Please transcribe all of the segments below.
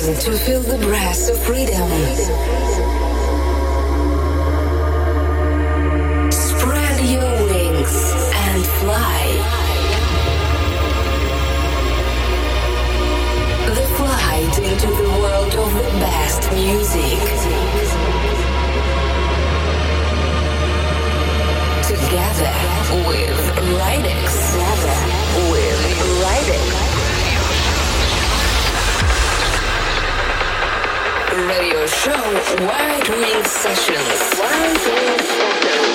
time to feel the breath of freedom. Spread your wings and fly. The flight into the world of the best music. Together with Rydex. Radio show White Wings Sessions. White Wings Sessions.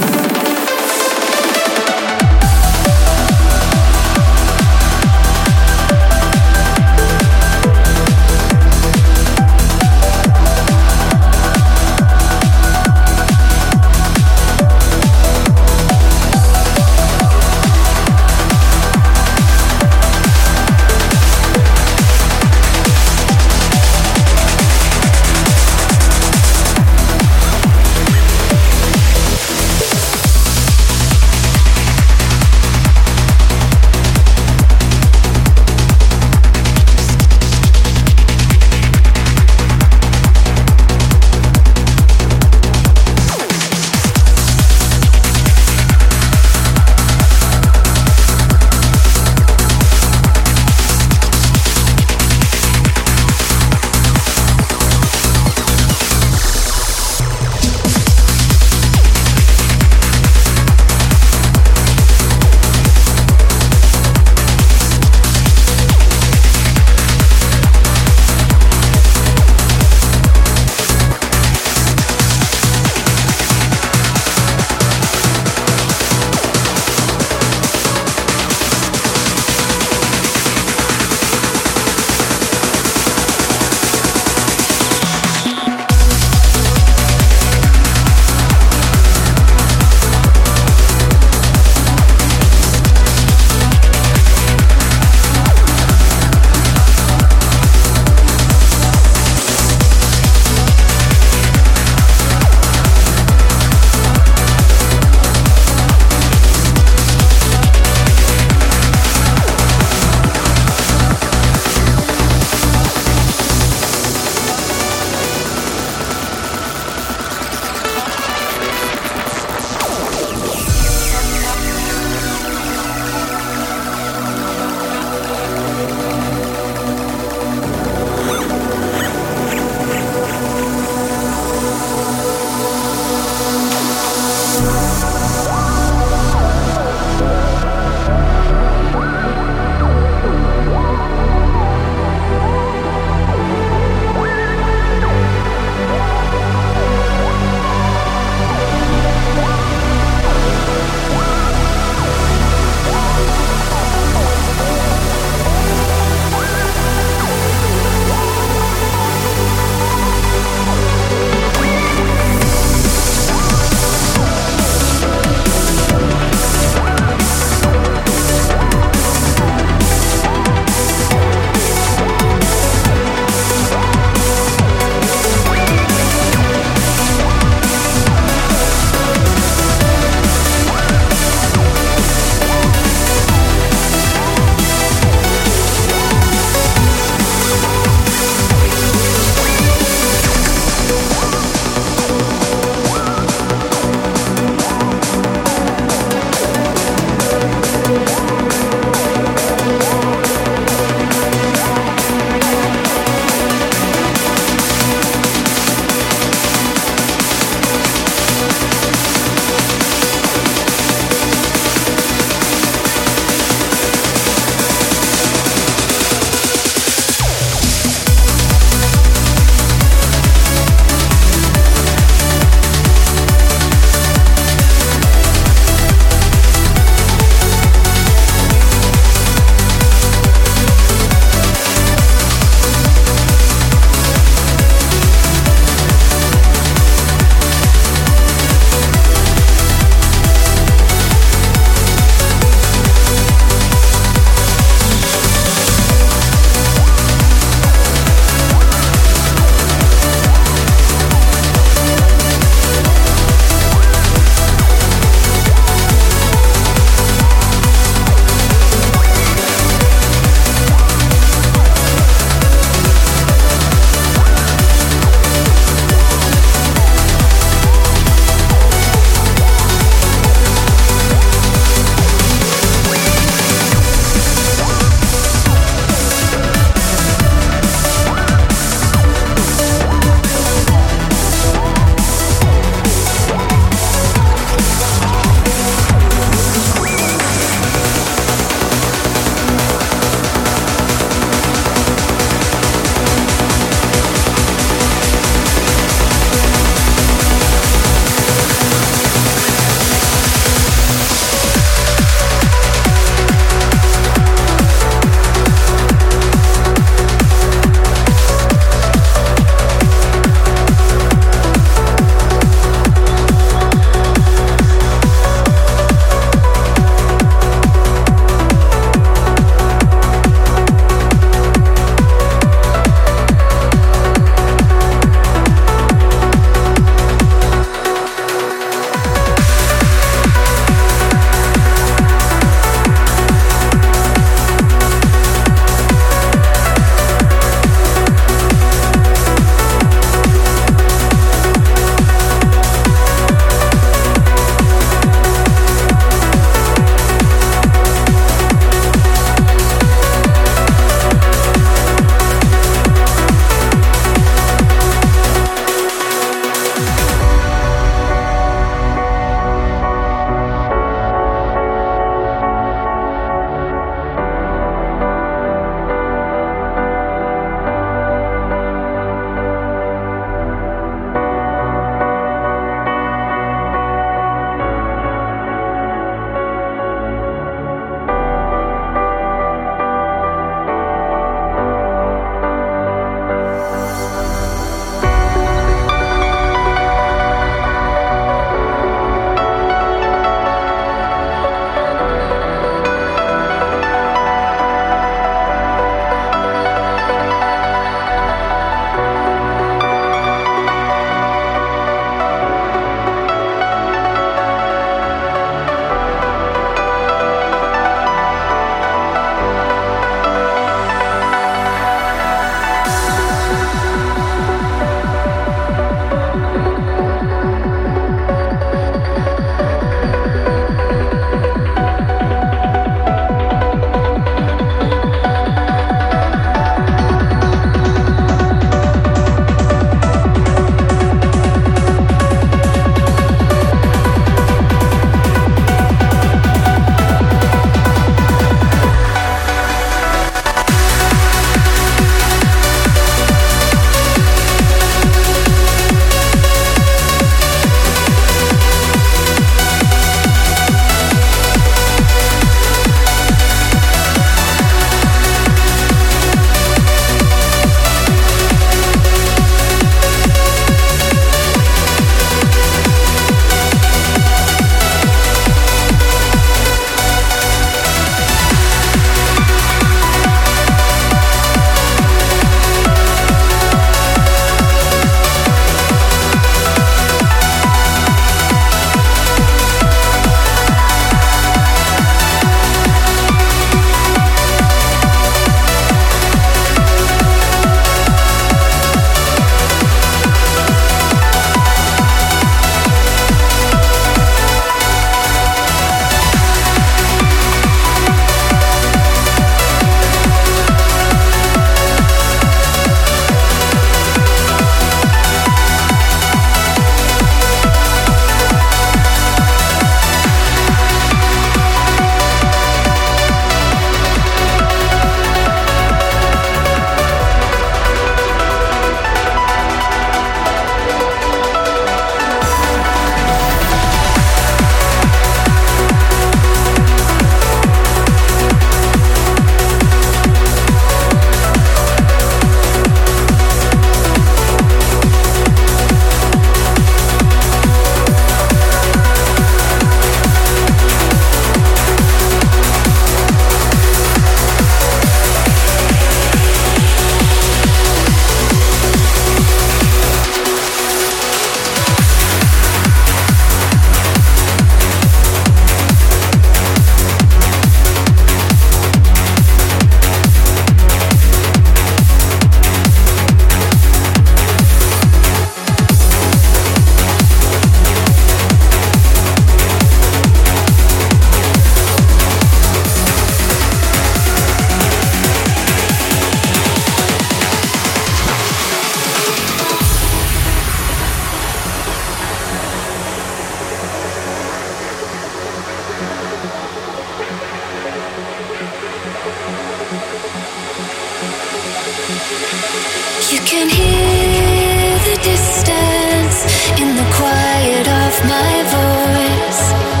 distance in the quiet of my voice.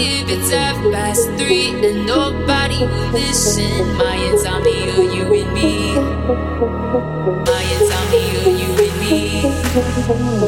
if it's half past three and nobody will listen? My insomnia, you and me. My insomnia, you and me.